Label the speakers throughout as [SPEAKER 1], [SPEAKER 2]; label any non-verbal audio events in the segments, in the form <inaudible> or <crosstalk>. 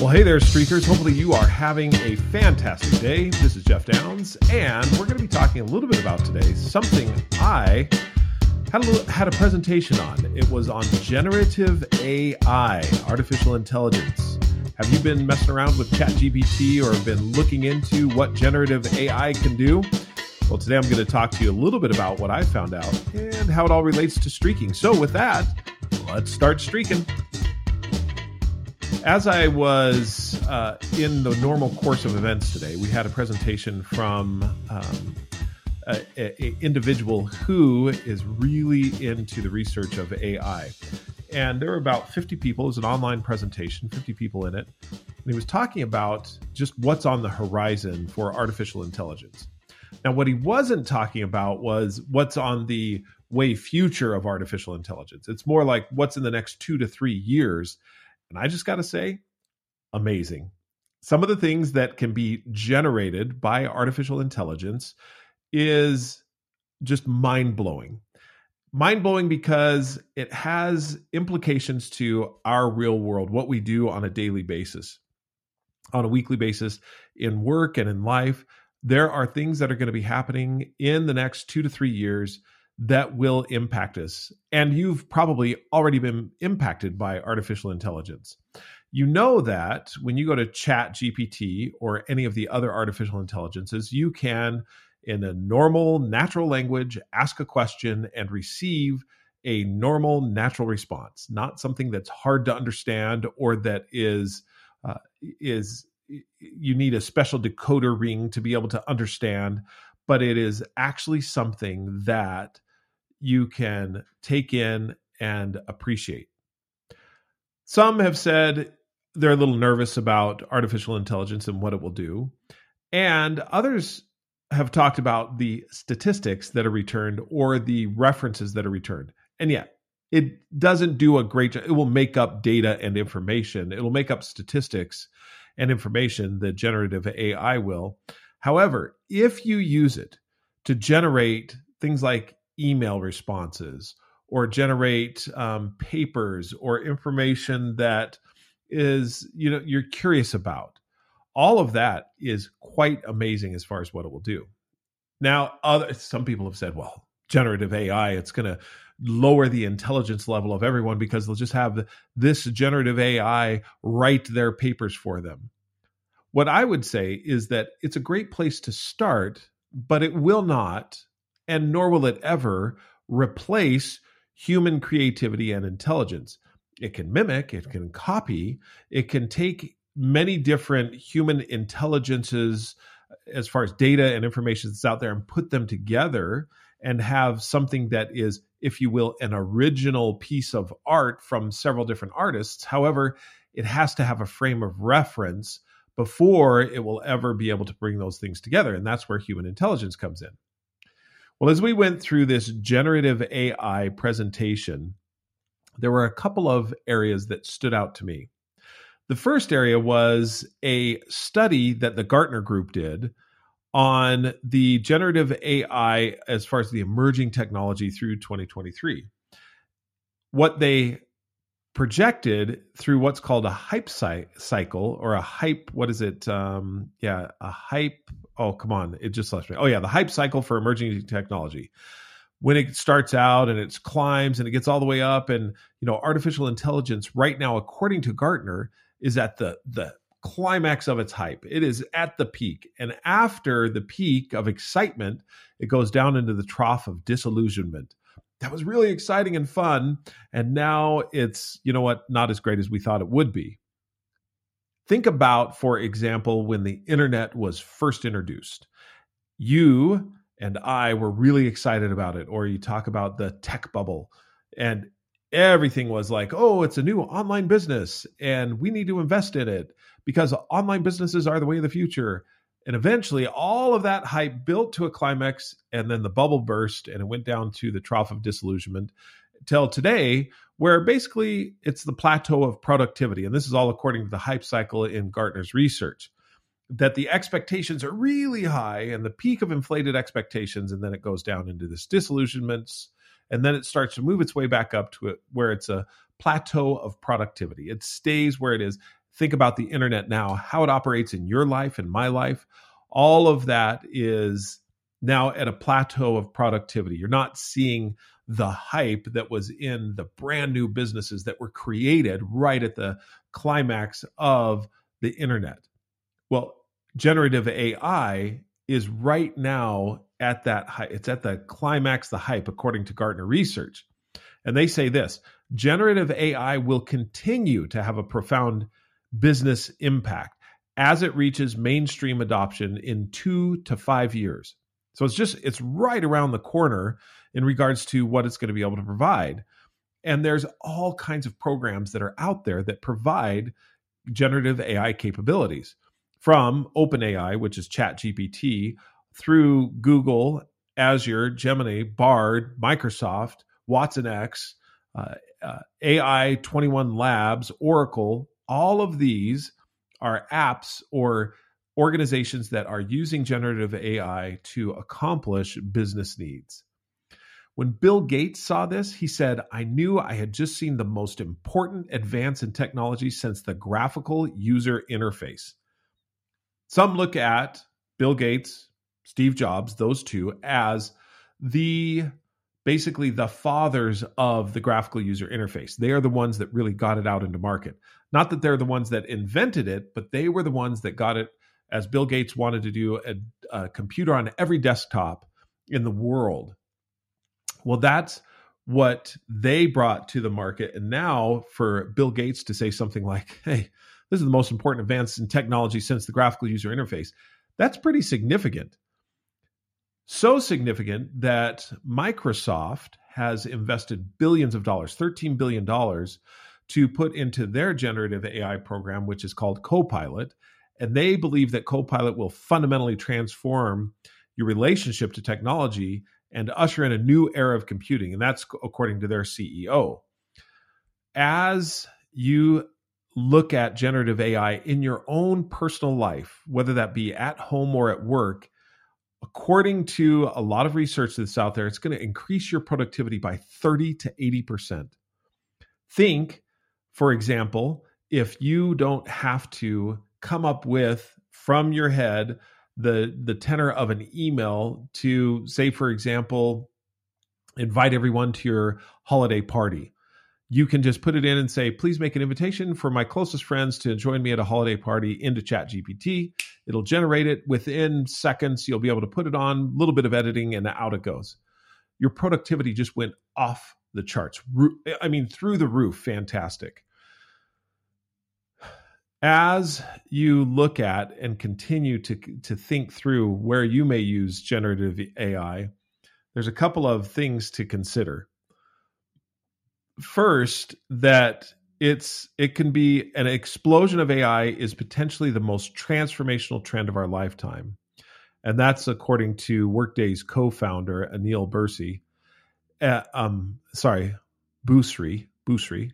[SPEAKER 1] Well, hey there, streakers. Hopefully, you are having a fantastic day. This is Jeff Downs, and we're going to be talking a little bit about today something I had a, little, had a presentation on. It was on generative AI, artificial intelligence. Have you been messing around with ChatGPT or been looking into what generative AI can do? Well, today I'm going to talk to you a little bit about what I found out and how it all relates to streaking. So, with that, let's start streaking. As I was uh, in the normal course of events today, we had a presentation from um, an individual who is really into the research of AI. And there were about 50 people. It was an online presentation, 50 people in it. And he was talking about just what's on the horizon for artificial intelligence. Now, what he wasn't talking about was what's on the way future of artificial intelligence. It's more like what's in the next two to three years and I just got to say, amazing. Some of the things that can be generated by artificial intelligence is just mind blowing. Mind blowing because it has implications to our real world, what we do on a daily basis, on a weekly basis, in work and in life. There are things that are going to be happening in the next two to three years that will impact us. And you've probably already been impacted by artificial intelligence. You know that when you go to Chat GPT or any of the other artificial intelligences, you can, in a normal, natural language, ask a question and receive a normal, natural response, not something that's hard to understand or that is uh, is you need a special decoder ring to be able to understand, but it is actually something that you can take in and appreciate. Some have said they're a little nervous about artificial intelligence and what it will do. And others have talked about the statistics that are returned or the references that are returned. And yet, it doesn't do a great job. It will make up data and information, it'll make up statistics and information that generative AI will. However, if you use it to generate things like email responses or generate um, papers or information that is you know you're curious about. All of that is quite amazing as far as what it will do. Now other some people have said well generative ai it's going to lower the intelligence level of everyone because they'll just have this generative ai write their papers for them. What i would say is that it's a great place to start but it will not and nor will it ever replace human creativity and intelligence. It can mimic, it can copy, it can take many different human intelligences uh, as far as data and information that's out there and put them together and have something that is, if you will, an original piece of art from several different artists. However, it has to have a frame of reference before it will ever be able to bring those things together. And that's where human intelligence comes in. Well, as we went through this generative AI presentation, there were a couple of areas that stood out to me. The first area was a study that the Gartner Group did on the generative AI as far as the emerging technology through 2023. What they projected through what's called a hype cycle or a hype what is it um yeah a hype oh come on it just left me. Oh yeah the hype cycle for emerging technology. When it starts out and it climbs and it gets all the way up and you know artificial intelligence right now according to gartner is at the the climax of its hype. It is at the peak. And after the peak of excitement it goes down into the trough of disillusionment that was really exciting and fun. And now it's, you know what, not as great as we thought it would be. Think about, for example, when the internet was first introduced. You and I were really excited about it. Or you talk about the tech bubble, and everything was like, oh, it's a new online business, and we need to invest in it because online businesses are the way of the future. And eventually, all of that hype built to a climax, and then the bubble burst and it went down to the trough of disillusionment till today, where basically it's the plateau of productivity. And this is all according to the hype cycle in Gartner's research that the expectations are really high and the peak of inflated expectations, and then it goes down into this disillusionments, and then it starts to move its way back up to it where it's a plateau of productivity. It stays where it is. Think about the internet now, how it operates in your life and my life, all of that is now at a plateau of productivity. You're not seeing the hype that was in the brand new businesses that were created right at the climax of the internet. Well, generative AI is right now at that height. It's at the climax, the hype, according to Gartner Research. And they say this generative AI will continue to have a profound business impact as it reaches mainstream adoption in two to five years. So it's just, it's right around the corner in regards to what it's going to be able to provide. And there's all kinds of programs that are out there that provide generative AI capabilities from OpenAI, which is ChatGPT, through Google, Azure, Gemini, Bard, Microsoft, Watson X, uh, uh, AI 21 Labs, Oracle, all of these are apps or organizations that are using generative AI to accomplish business needs. When Bill Gates saw this, he said, I knew I had just seen the most important advance in technology since the graphical user interface. Some look at Bill Gates, Steve Jobs, those two, as the basically the fathers of the graphical user interface. They are the ones that really got it out into market. Not that they're the ones that invented it, but they were the ones that got it as Bill Gates wanted to do a, a computer on every desktop in the world. Well, that's what they brought to the market. And now for Bill Gates to say something like, <laughs> hey, this is the most important advance in technology since the graphical user interface, that's pretty significant. So significant that Microsoft has invested billions of dollars, $13 billion, to put into their generative AI program, which is called Copilot. And they believe that Copilot will fundamentally transform your relationship to technology and usher in a new era of computing. And that's according to their CEO. As you look at generative AI in your own personal life, whether that be at home or at work, according to a lot of research that's out there, it's going to increase your productivity by 30 to 80%. Think, for example, if you don't have to come up with from your head the the tenor of an email to say for example invite everyone to your holiday party you can just put it in and say please make an invitation for my closest friends to join me at a holiday party into chat gpt it'll generate it. Within seconds you'll be able to put it on. A little bit of editing and out it goes. Your productivity just went off the charts. I mean through the roof. Fantastic as you look at and continue to to think through where you may use generative AI, there's a couple of things to consider. First, that it's it can be an explosion of AI is potentially the most transformational trend of our lifetime. And that's according to Workday's co-founder Aneel Bursey. Uh, um, sorry, Bhusri, Bhusri.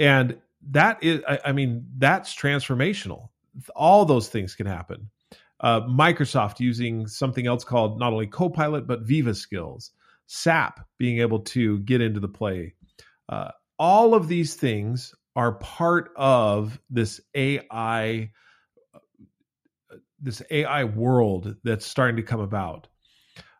[SPEAKER 1] And that is, I, I mean, that's transformational. All those things can happen. Uh, Microsoft using something else called not only Copilot but Viva Skills, SAP being able to get into the play. Uh, all of these things are part of this AI, this AI world that's starting to come about.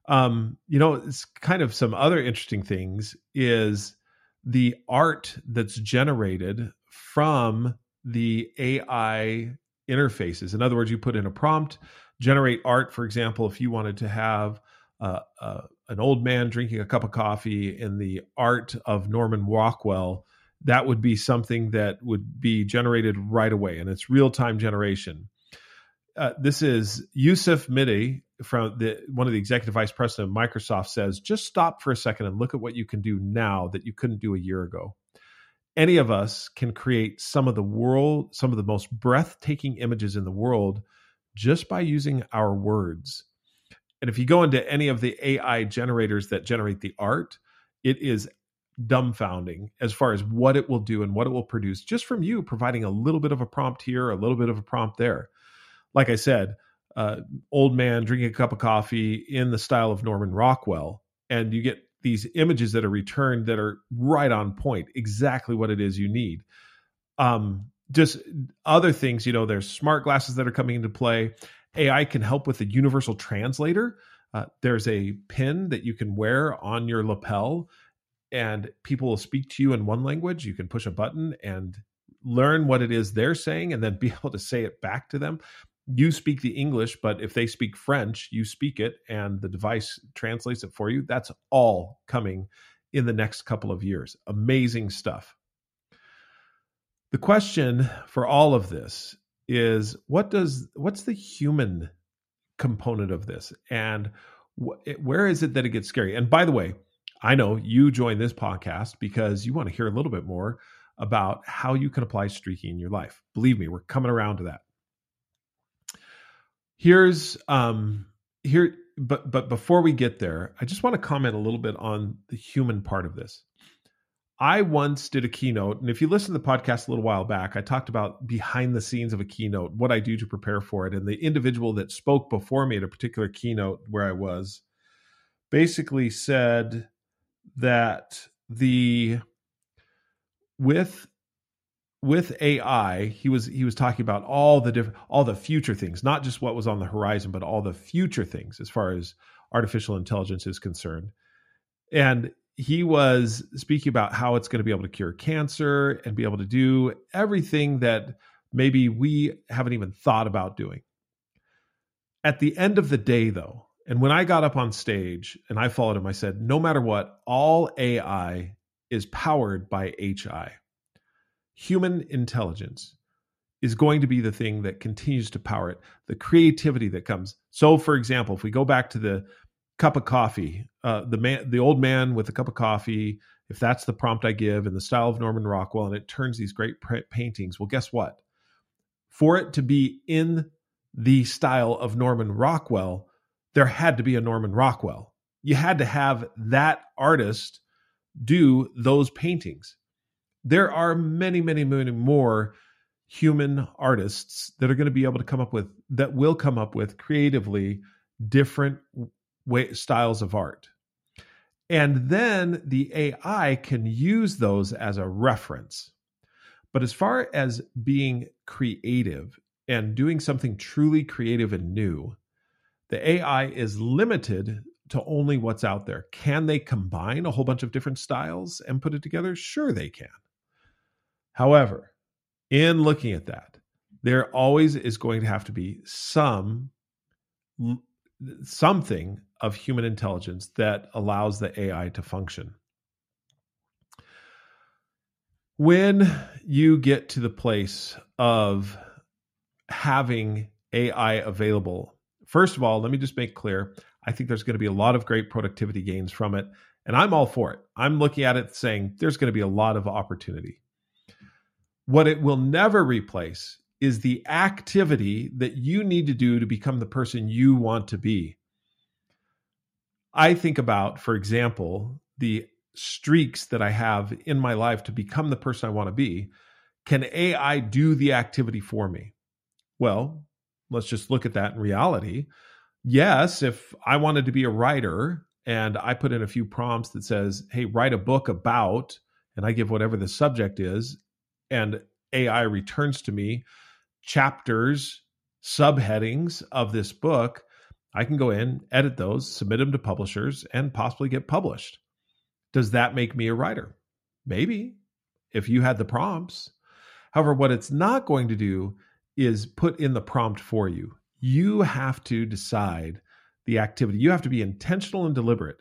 [SPEAKER 1] Um, you know, it's kind of some other interesting things is the art that's generated from the AI interfaces. In other words, you put in a prompt, generate art, for example, if you wanted to have uh, uh, an old man drinking a cup of coffee in the art of Norman Rockwell, that would be something that would be generated right away, and it's real time generation. Uh, this is Yusuf Mehdi from the one of the executive vice president of Microsoft says, just stop for a second and look at what you can do now that you couldn't do a year ago any of us can create some of the world, some of the most breathtaking images in the world just by using our words. And if you go into any of the AI generators that generate the art, it is dumbfounding as far as what it will do and what it will produce just from you providing a little bit of a prompt here, a little bit of a prompt there. Like I said, uh, old man drinking a cup of coffee in the style of Norman Rockwell, and you get these images that are returned that are right on point, exactly what it is you need. Um, just other things, you know, there's smart glasses that are coming into play. AI can help with the universal translator. Uh, there's a pin that you can wear on your lapel, and people will speak to you in one language. You can push a button and learn what it is they're saying and then be <laughs> able to say it back to them. You speak the English, but if they speak French, you speak it and the device translates it for you. That's all coming in the next couple of years. Amazing stuff. The question for all of this is what does what's the human component of this and wh- where is it that it gets scary? And by the way, I know you joined this podcast because you want to hear a little bit more about how you can apply streaking in your life. Believe me, we're coming around to that. Here's um here but but before we get there, I just want to comment a little bit on the human part of this. I once did a keynote, and if you listen to the podcast a little while back, I talked about behind the scenes of a keynote, what I do to prepare for it. And the individual that spoke before me at a particular keynote where I was basically said that the with with AI, he was he was talking about all the different all the future things, not just what was on the horizon, but all the future things as far as artificial intelligence is concerned. And he was speaking about how it's going to be able to cure cancer and be able to do everything that maybe we haven't even thought about doing. At the end of the day, though, and when I got up on stage and I followed him, I said, no matter what, all AI is powered by HI human intelligence is going to be the thing that continues to power it. The creativity that comes. So for example if we go back to the cup of coffee uh, the man the old man with a cup of coffee if that's the prompt i give in the style of norman rockwell and it turns these great paintings well guess what? For it to be in the style of norman rockwell there had to be a norman rockwell. You had to have that artist do those paintings there are many, many, many more human artists that are going to be able to come up with that will come up with creatively different way, styles of art. And then the AI can use those as a reference. But as far as being creative and doing something truly creative and new, the AI is limited to only what's out there. Can they combine a whole bunch of different styles and put it together? Sure, they can. However, in looking at that, there always is going to have to be some something of human intelligence that allows the AI to function. When you get to the place of having AI available, first of all, let me just make clear I think there's going to be a lot of great productivity gains from it. And I'm all for it. I'm looking at it saying there's going to be a lot of opportunity. What it will never replace is the activity that you need to do to become the person you want to be. I think about, for example, the streaks that I have in my life to become the person I want to be. Can AI do the activity for me? Well, let's just look at that in reality. Yes, if I wanted to be a writer and I put in a few prompts that says, "Hey, write a book about," and I give whatever the subject is, and AI returns to me chapters, subheadings of this book, I can go in, edit those, submit them to publishers, and possibly get published. Does that make me a writer? Maybe, if you had the prompts. However, what it's not going to do is put in the prompt for you. You have to decide the activity. You have to be intentional and deliberate.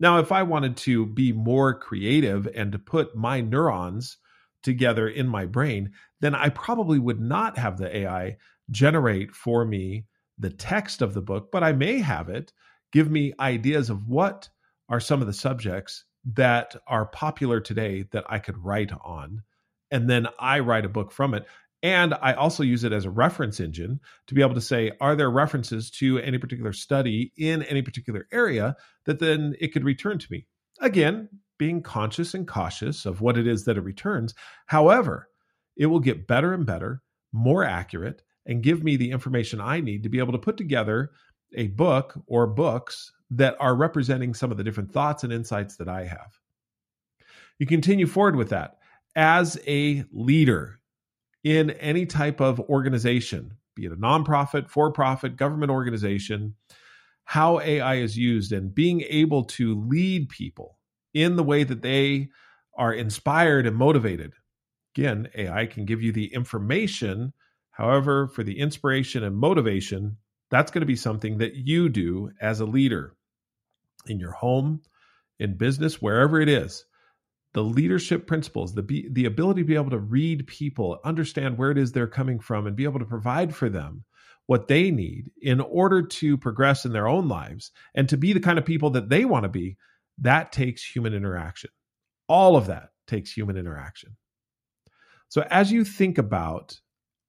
[SPEAKER 1] Now, if I wanted to be more creative and to put my neurons together in my brain, then I probably would not have the AI generate for me the text of the book, but I may have it give me ideas of what are some of the subjects that are popular today that I could write on. And then I write a book from it. And I also use it as a reference engine to be able to say, are there references to any particular study in any particular area that then it could return to me? Again, being conscious and cautious of what it is that it returns. However, it will get better and better, more accurate, and give me the information I need to be able to put together a book or books that are representing some of the different thoughts and insights that I have. You continue forward with that. As a leader, in any type of organization, be it a nonprofit, for profit, government organization, how AI is used and being able to lead people in the way that they are inspired and motivated. Again, AI can give you the information. However, for the inspiration and motivation, that's going to be something that you do as a leader in your home, in business, wherever it is. The leadership principles, the the ability to be able to read people, understand where it is they're coming from, and be able to provide for them what they need in order to progress in their own lives and to be the kind of people that they want to be, that takes human interaction. All of that takes human interaction. So as you think about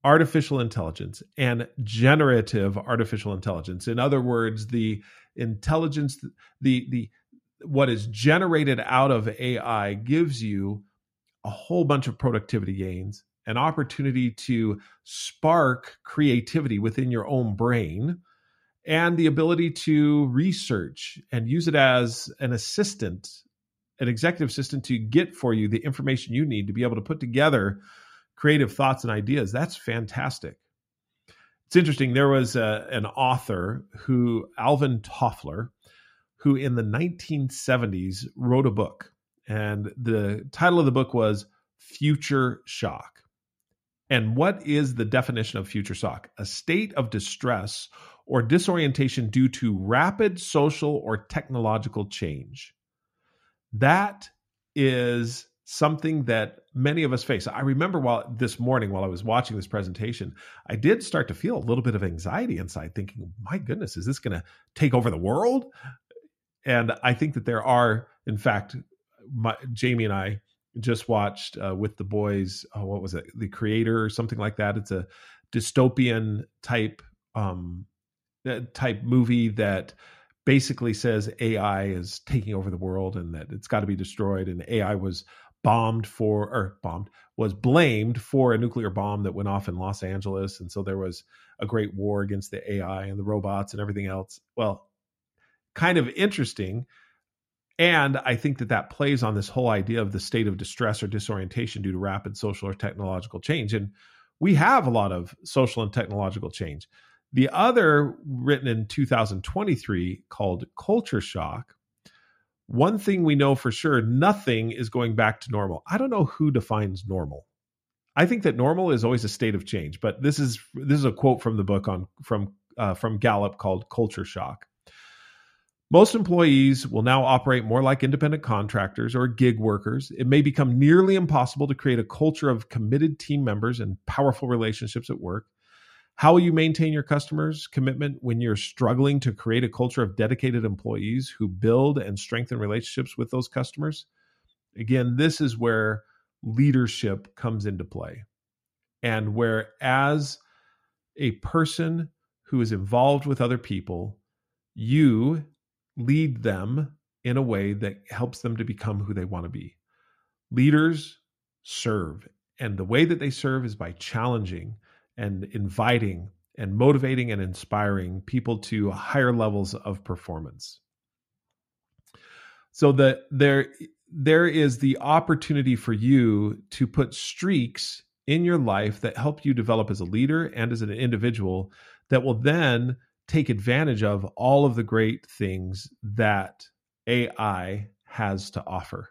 [SPEAKER 1] artificial intelligence and generative artificial intelligence, in other words, the intelligence, the the what is generated out of AI gives you a whole bunch of productivity gains, an opportunity to spark creativity within your own brain, and the ability to research and use it as an assistant, an executive assistant to get for you the information you need to be able to put together creative thoughts and ideas. That's fantastic. It's interesting. There was a, an author who, Alvin Toffler, who in the 1970s wrote a book. And the title of the book was Future Shock. And what is the definition of future shock? A state of distress or disorientation due to rapid social or technological change. That is something that many of us face. I remember while this morning while I was watching this presentation, I did start to feel a little bit of anxiety inside thinking, "My goodness, is this going to take over the world?" And I think that there are in fact my, Jamie and I just watched uh, with the boys oh, what was it? The Creator or something like that. It's a dystopian type um Uh, type movie that basically says AI is taking over the world and that it's got to be destroyed and AI was bombed for or bombed was blamed for a nuclear bomb that went off in Los Angeles and so there was a great war against the AI and the robots and everything else. Well kind of interesting and I think that that plays on this whole idea of the state of distress or disorientation due to rapid social or technological change and we have a lot of social and technological change the other written in 2023 called culture shock one thing we know for sure nothing is going back to normal. I don't know who defines normal. I think that normal is always a state of change, but this is this is a quote from the book on from uh, from Gallup called Culture Shock. Most employees will now operate more like independent contractors or gig workers. It may become nearly impossible to create a culture of committed team members and powerful relationships at work. How will you maintain your customers' commitment when you're struggling to create a culture of dedicated employees who build and strengthen relationships with those customers? Again, this is where leadership comes into play. And where, as a person who is involved with other people, you lead them in a way that helps them to become who they want to be. Leaders serve, and the way that they serve is by challenging and inviting and motivating and inspiring people to higher levels of performance. So that there there is the opportunity for you to put streaks in your life that help you develop as a leader and as an individual that will then take advantage of all of the great things that AI has to offer.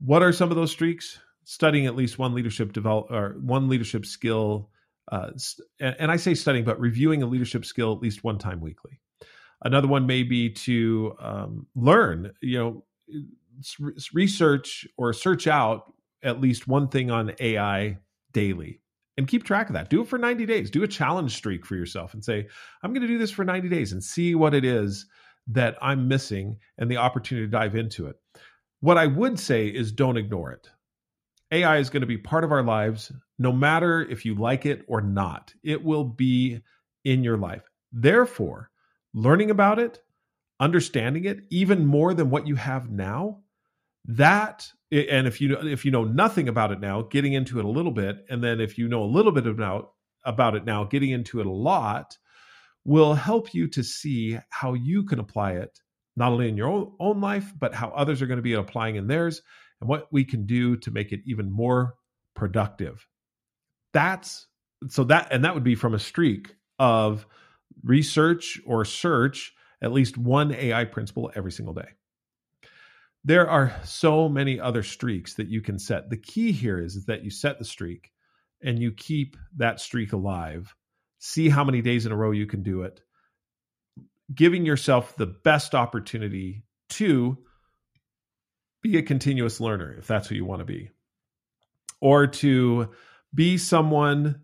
[SPEAKER 1] What are some of those streaks? Studying at least one leadership develop or one leadership skill uh, and, and, I say studying, but reviewing a leadership skill at least one time weekly. Another one may be to um, learn, you know, research or search out at least one thing on AI daily and keep track of that. Do it for 90 days. Do a challenge streak for yourself and say, I'm going to do this for 90 days and see what it is that I'm missing and the opportunity to dive into it. What I would say is don't ignore it. AI is going to be part of our lives, no matter if you like it or not. It will be in your life. Therefore, learning about it, understanding it even more than what you have now, that and if you if you know nothing about it now, getting into it a little bit, and then if you know a little bit about about it now, getting into it a lot will help you to see how you can apply it not only in your own, own life, but how others are going to be applying in theirs and what we can do to make it even more productive. That's so that, and that would be from a streak of research or search at least one AI principle every single day. There are so many other streaks that you can set. The key here is, is that you set the streak and you keep that streak alive. See how many days in a row you can do it, giving yourself the best opportunity to be a continuous learner if that's who you want to be, or to be someone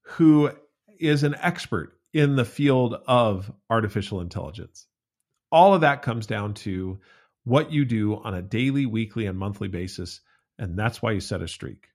[SPEAKER 1] who is an expert in the field of artificial intelligence. All of that comes down to what you do on a daily, weekly, and monthly basis. And that's why you set a streak.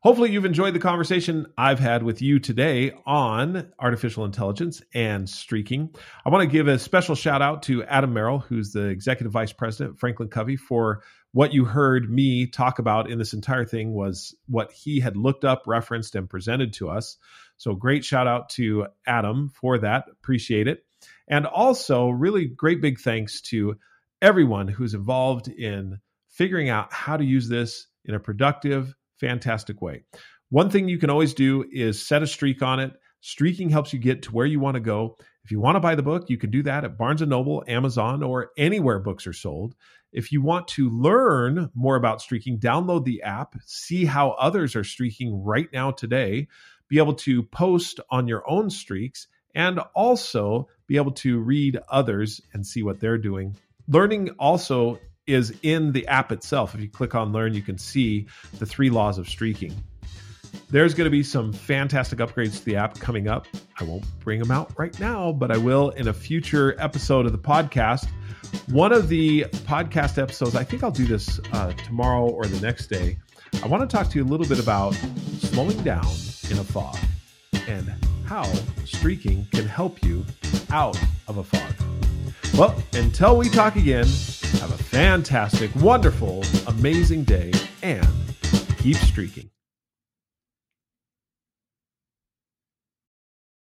[SPEAKER 1] Hopefully, you've enjoyed the conversation I've had with you today on artificial intelligence and streaking. I want to give a special shout out to Adam Merrill, who's the executive vice president Franklin Covey, for what you heard me talk about in this entire thing was what he had looked up, referenced, and presented to us. So, great shout out to Adam for that. Appreciate it. And also, really great big thanks to everyone who's involved in figuring out how to use this in a productive, fantastic way. One thing you can always do is set a streak on it. Streaking helps you get to where you want to go. If you want to buy the book, you can do that at Barnes & Noble, Amazon, or anywhere books are sold. If you want to learn more about streaking, download the app, see how others are streaking right now today, be able to post on your own streaks, and also be able to read others and see what they're doing. Learning also is in the app itself. If you click on Learn, you can see the three laws of streaking. There's going to be some fantastic upgrades to the app coming up. I won't bring them out right now, but I will in a future episode of the podcast. One of the podcast episodes, I think I'll do this uh, tomorrow or the next day. I want to talk to you a little bit about slowing down in a fog and how streaking can help you out of a fog. Well, until we talk again, fantastic, wonderful, amazing day and keep streaking.